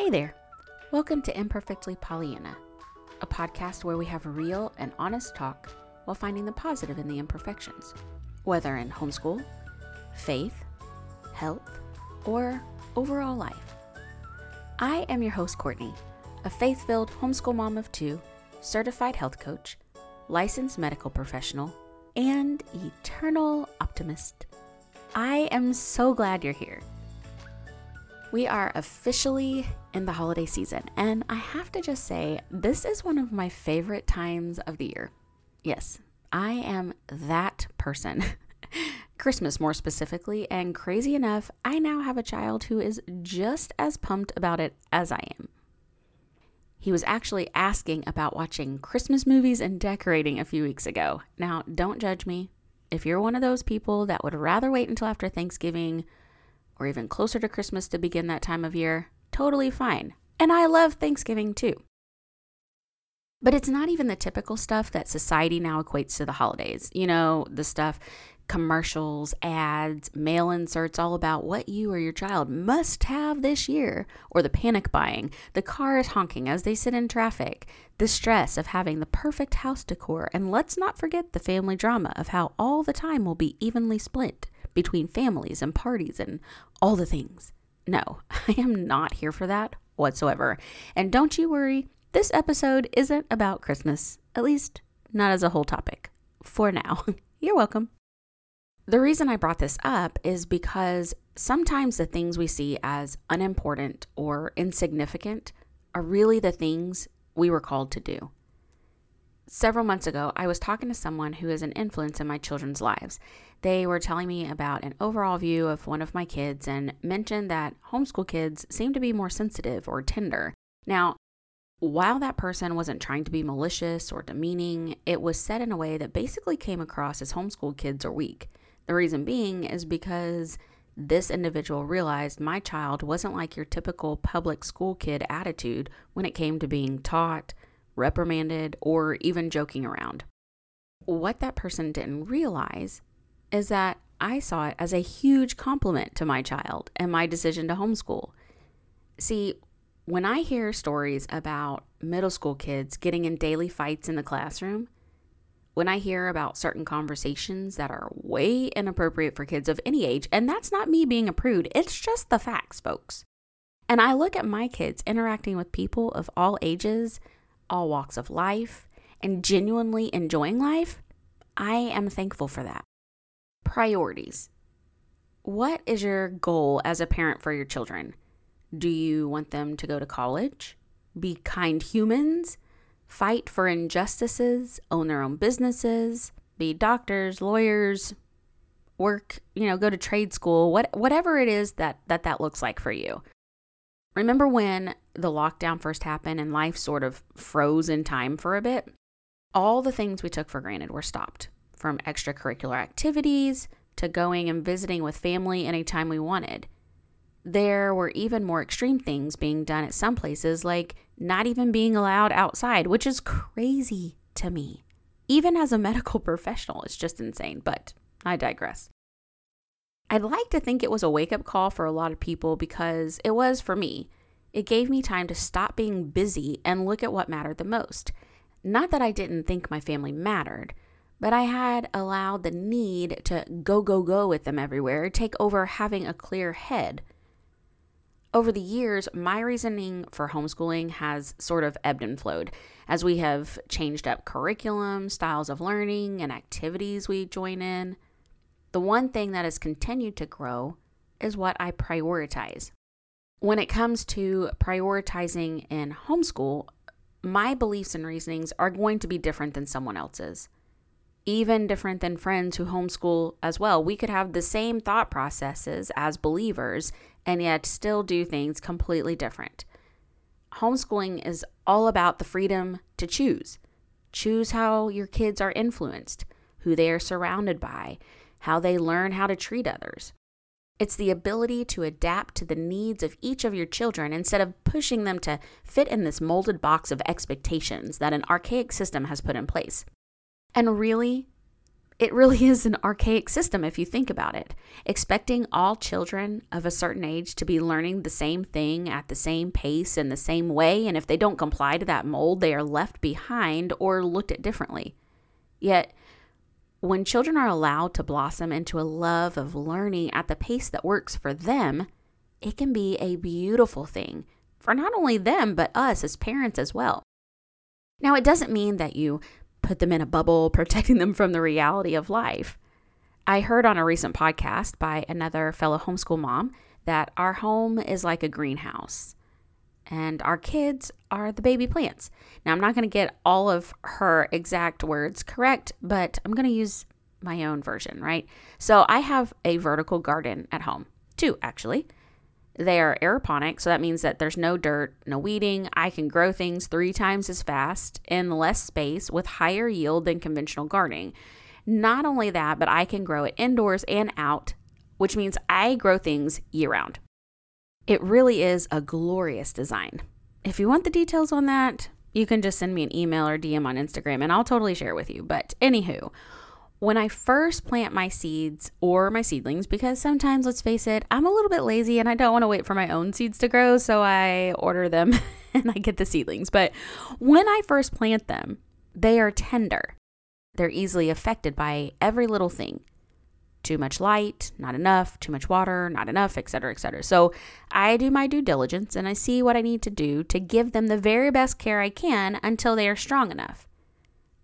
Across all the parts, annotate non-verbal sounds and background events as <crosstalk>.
Hey there. Welcome to Imperfectly Pollyanna, a podcast where we have real and honest talk while finding the positive in the imperfections, whether in homeschool, faith, health, or overall life. I am your host, Courtney, a faith filled homeschool mom of two, certified health coach, licensed medical professional, and eternal optimist. I am so glad you're here. We are officially in the holiday season, and I have to just say, this is one of my favorite times of the year. Yes, I am that person. <laughs> Christmas, more specifically, and crazy enough, I now have a child who is just as pumped about it as I am. He was actually asking about watching Christmas movies and decorating a few weeks ago. Now, don't judge me. If you're one of those people that would rather wait until after Thanksgiving or even closer to Christmas to begin that time of year, totally fine. And I love Thanksgiving too. But it's not even the typical stuff that society now equates to the holidays. You know, the stuff commercials, ads, mail inserts all about what you or your child must have this year, or the panic buying, the cars honking as they sit in traffic, the stress of having the perfect house decor, and let's not forget the family drama of how all the time will be evenly split between families and parties and all the things. No, <laughs> I am not here for that whatsoever. And don't you worry, this episode isn't about Christmas, at least not as a whole topic. For now. <laughs> You're welcome. The reason I brought this up is because sometimes the things we see as unimportant or insignificant are really the things we were called to do. Several months ago, I was talking to someone who is an influence in my children's lives. They were telling me about an overall view of one of my kids and mentioned that homeschool kids seem to be more sensitive or tender. Now, while that person wasn't trying to be malicious or demeaning, it was said in a way that basically came across as homeschool kids are weak. The reason being is because this individual realized my child wasn't like your typical public school kid attitude when it came to being taught, reprimanded, or even joking around. What that person didn't realize is that I saw it as a huge compliment to my child and my decision to homeschool. See, when I hear stories about middle school kids getting in daily fights in the classroom, when I hear about certain conversations that are way inappropriate for kids of any age, and that's not me being a prude, it's just the facts, folks. And I look at my kids interacting with people of all ages, all walks of life, and genuinely enjoying life, I am thankful for that. Priorities. What is your goal as a parent for your children? Do you want them to go to college? Be kind humans? fight for injustices, own their own businesses, be doctors, lawyers, work, you know, go to trade school, what whatever it is that that that looks like for you. Remember when the lockdown first happened and life sort of froze in time for a bit? All the things we took for granted were stopped, from extracurricular activities to going and visiting with family anytime we wanted. There were even more extreme things being done at some places, like not even being allowed outside, which is crazy to me. Even as a <laughs> medical professional, it's just insane, but I digress. I'd like to think it was a wake up call for a lot of people because it was for me. It gave me time to stop being busy and look at what mattered the most. Not that I didn't think my family mattered, but I had allowed the need to go, go, go with them everywhere take over having a clear head. Over the years, my reasoning for homeschooling has sort of ebbed and flowed as we have changed up curriculum, styles of learning, and activities we join in. The one thing that has continued to grow is what I prioritize. When it comes to prioritizing in homeschool, my beliefs and reasonings are going to be different than someone else's. Even different than friends who homeschool as well. We could have the same thought processes as believers and yet still do things completely different. Homeschooling is all about the freedom to choose. Choose how your kids are influenced, who they are surrounded by, how they learn how to treat others. It's the ability to adapt to the needs of each of your children instead of pushing them to fit in this molded box of expectations that an archaic system has put in place. And really, it really <laughs> is an archaic system if you think about it. Expecting all children of a certain age to be learning the same thing at the same pace in the same way, and if they don't comply to that mold, they are left behind or looked at differently. Yet, when children are allowed to blossom into a love of learning at the pace that works for them, it can be a beautiful thing for not only them, but us as parents as well. Now, it doesn't mean that you put them in a bubble, <laughs> protecting them from the reality of life. I heard on a recent podcast by another fellow homeschool mom that our home is like a greenhouse and our kids are the baby plants. Now, I'm not going to get all of her exact words correct, but I'm going to use my own version, right? So, I have a vertical garden at home, two actually. They are aeroponic, so that means that there's no dirt, no weeding. I can grow things three times as fast in less space with higher yield than conventional gardening. Not only that, but I can grow it indoors and out, which means I grow things year round. It really is a glorious design. If you want the details on that, you can just send me an email or DM on Instagram and I'll totally share with you. But anywho, when I first plant my seeds or my seedlings, because sometimes, let's face it, I'm a little bit lazy and I don't want to wait for my own seeds to grow, so I order them <laughs> and I get the seedlings. But when I first plant them, they are tender. They're easily affected by every little thing. Too much light, not enough, too much water, not enough, et cetera, et cetera. So I do my due diligence and I see what I need to do to give them the very best care I can until they are strong enough.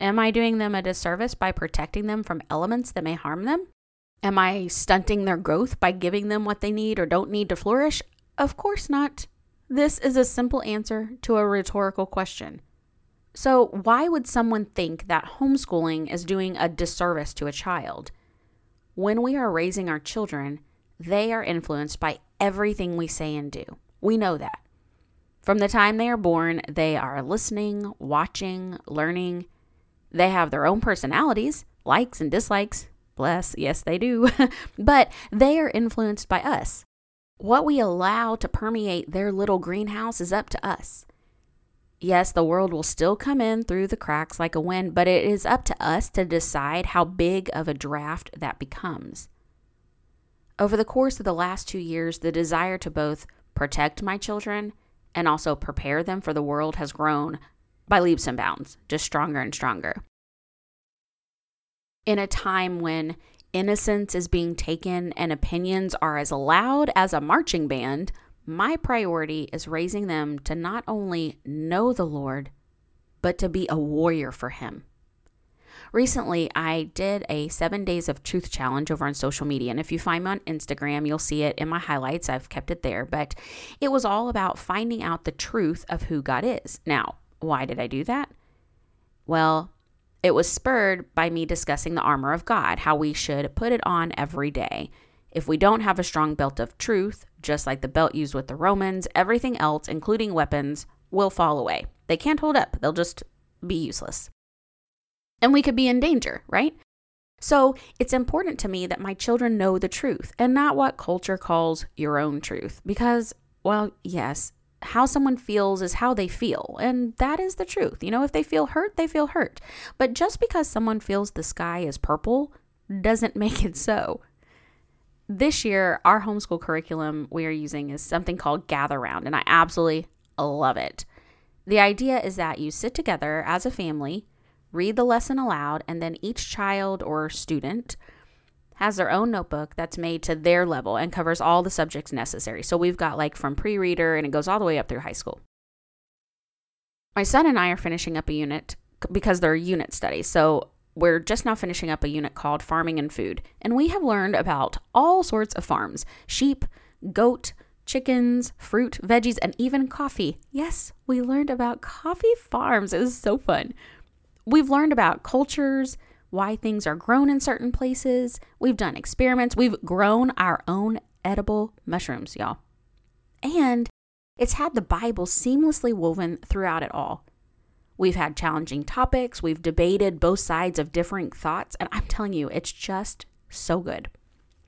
Am I doing them a disservice by protecting them from elements that may harm them? Am I stunting their growth by giving them what they need or don't need to flourish? Of course not. This is a simple answer to a rhetorical question. So, why would someone think that homeschooling is doing a disservice to a child? When we are raising our children, they are influenced by everything we say and do. We know that. From the time they are born, they are listening, watching, learning, they have their own personalities, likes and dislikes. Bless, yes, they do. <laughs> but they are influenced by us. What we allow to permeate their little greenhouse is up to us. Yes, the world will still come in through the cracks like a wind, but it is up to us to decide how big of a draft that becomes. Over the course of the last two years, the desire to both protect my children and also prepare them for the world has grown by leaps and bounds, just stronger and stronger. In a time when innocence is being taken and opinions are as loud as a marching band, my priority is raising them to not only know the Lord, but to be a warrior for Him. Recently, I did a seven days of truth challenge over on social media. And if you find me on Instagram, you'll see it in my highlights. I've kept it there. But it was all about finding out the truth of who God is. Now, why did I do that? Well, it was spurred by me discussing the armor of God, how we should put it on every day. If we don't have a strong belt of truth, just like the belt used with the Romans, everything else, including weapons, will fall away. They can't hold up, they'll just be useless. And we could be in danger, right? So it's important to me that my children know the truth and not what culture calls your own truth. Because, well, yes, how someone feels is how they feel. And that is the truth. You know, if they feel hurt, they feel hurt. But just because someone feels the sky is purple doesn't <laughs> make it so. This year, our homeschool curriculum we are using is something called Gather Round, and I absolutely love it. The idea is that you sit together as a family, read the lesson aloud, and then each child or student has their own notebook that's made to their level and covers all the subjects necessary. So we've got like from pre reader and it goes all the way up through high school. My son and I are finishing up a unit because they're unit studies. So we're just now finishing up a unit called Farming and Food. And we have learned about all sorts of farms sheep, goat, chickens, fruit, veggies, and even coffee. Yes, we learned about coffee farms. It was so fun. We've learned about cultures, why things are grown in certain places. We've done experiments. We've grown our own edible mushrooms, y'all. And it's had the Bible seamlessly woven throughout it all. We've had challenging topics, we've debated both sides of differing thoughts, and I'm telling you, it's just so good.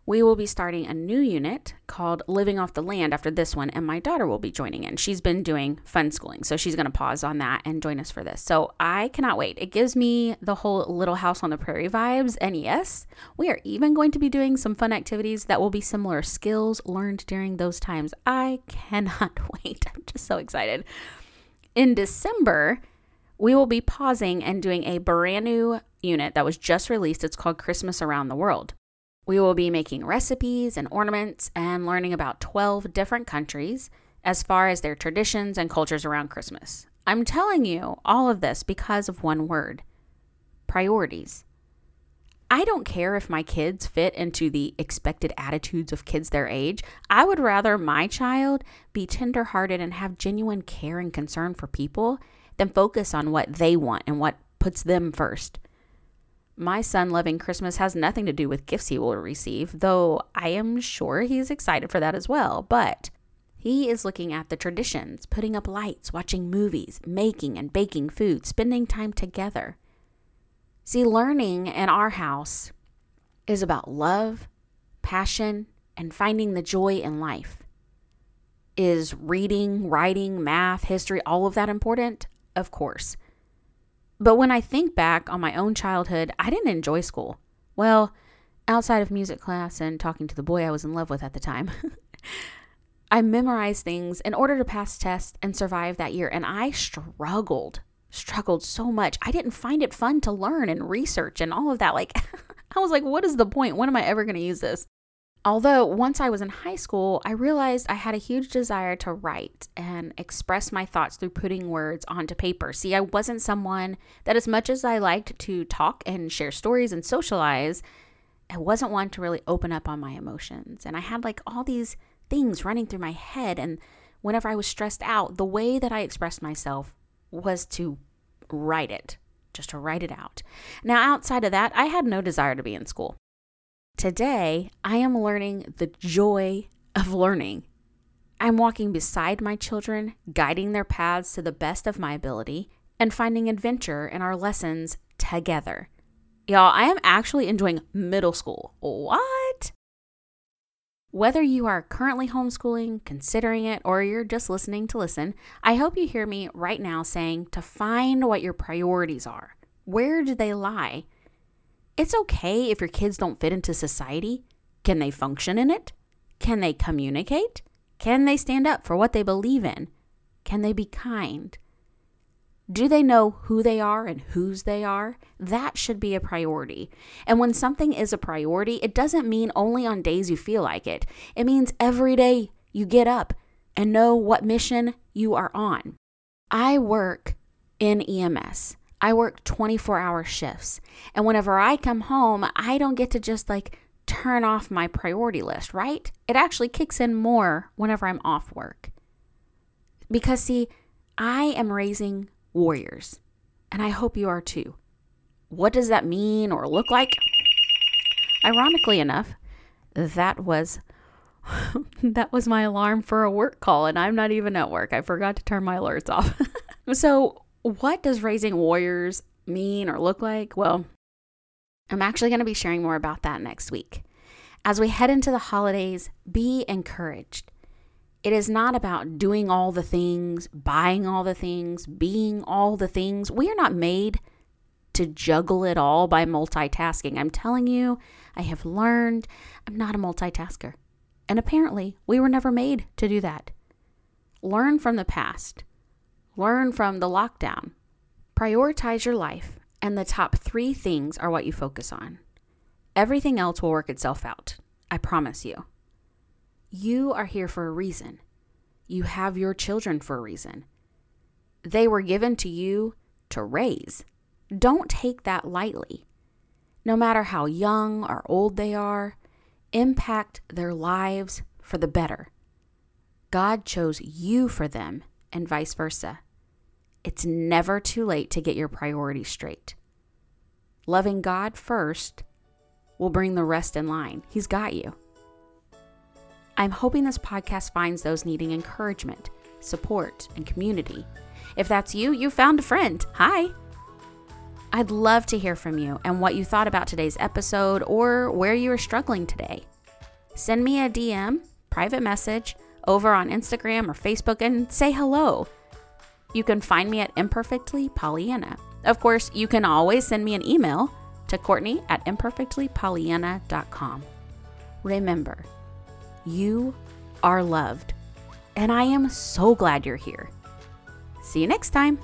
we will be starting a new unit called Living Off the Land after this one, and my daughter will be joining in. She's been doing fun schooling, so she's going to pause on that and join us for this. So I cannot wait. It gives me the whole Little House on the Prairie vibes. And yes, we are even going to be doing some fun activities that will be similar skills learned during those times. I cannot <laughs> wait. I'm just so excited. In December, we will be pausing and doing a brand new unit that was just released. It's called Christmas Around the World. We will be making recipes and ornaments and learning about 12 different countries as far as their traditions and cultures around Christmas. I'm telling you all of this because of one word priorities. I don't care if my kids fit into the expected attitudes of kids their age. I would rather my child be tenderhearted and have genuine care and concern for people than focus on what they want and what puts them first. My son loving Christmas has nothing to do with gifts he will receive, though I am sure he's excited for that as well. But he is looking at the traditions, putting up lights, watching movies, making and baking food, spending time together. See, learning in our house is about love, passion, and finding the joy in life. Is reading, writing, math, history, all of that important? Of course. But when I think back on my own childhood, I didn't enjoy school. Well, outside of music class and talking to the boy I was in love with at the time. <laughs> I memorized things in order to pass tests and survive that year, and I struggled, struggled so much. I didn't find it fun to learn and research and all of that. Like, <laughs> I was like, what is the point? When am I ever going to use this? Although, once I was in high school, I realized I had a huge desire to write and express my thoughts through putting words onto paper. See, I wasn't someone that, as much as I liked to talk and share stories and socialize, I wasn't one to really open up on my emotions. And I had like all these things running through my head. And whenever I was stressed out, the way that I expressed myself was to write it, just to write it out. Now, outside of that, I had no desire to be in school. Today, I am learning the joy of learning. I'm walking beside my children, guiding their paths to the best of my ability, and finding adventure in our lessons together. Y'all, I am actually enjoying middle school. What? Whether you are currently homeschooling, considering it, or you're just listening to listen, I hope you hear me right now saying to find what your priorities are. Where do they lie? It's okay if your kids don't fit into society. Can they function in it? Can they communicate? Can they stand up for what they believe in? Can they be kind? Do they know who they are and whose they are? That should be a priority. And when something is a priority, it doesn't mean only on days you feel like it. It means every day you get up and know what mission you are on. I work in EMS. I work 24 hour shifts. And whenever I come home, I don't get to just like turn off my priority list, right? It actually kicks in more whenever I'm off work. Because, see, I am raising warriors, and I hope you are too. What does that mean or look like? Ironically enough, that was <laughs> that was my alarm for a work call and I'm not even at work. I forgot to turn my alerts off. <laughs> so, what does raising warriors mean or look like? Well, I'm actually going to be sharing more about that next week. As we head into the holidays, be encouraged. It is not about doing all the things, buying all the things, being all the things. We are not made to juggle it all by multitasking. I'm telling you, I have learned I'm not a multitasker. And apparently, we were never made to do that. Learn from the past. Learn from the lockdown. Prioritize your life, and the top three things are what you focus on. Everything else will work itself out. I promise you. You are here for a reason. You have your children for a reason. They were given to you to raise. Don't take that lightly. No matter how young or old they are, impact their lives for the better. God chose you for them, and vice versa. It's never too late to get your priorities straight. Loving God first will bring the rest in line. He's got you. I'm hoping this podcast finds those needing encouragement, support, and community. If that's you, you found a friend. Hi. I'd love to hear from you and what you thought about today's episode or where you are struggling today. send me a DM, private message, over on Instagram or Facebook and say hello. You can find me at Imperfectly Pollyanna. Of course, you can always send me an email to Courtney at imperfectlypollyanna.com. Remember, you are loved, and I am so glad you're here. See you next time.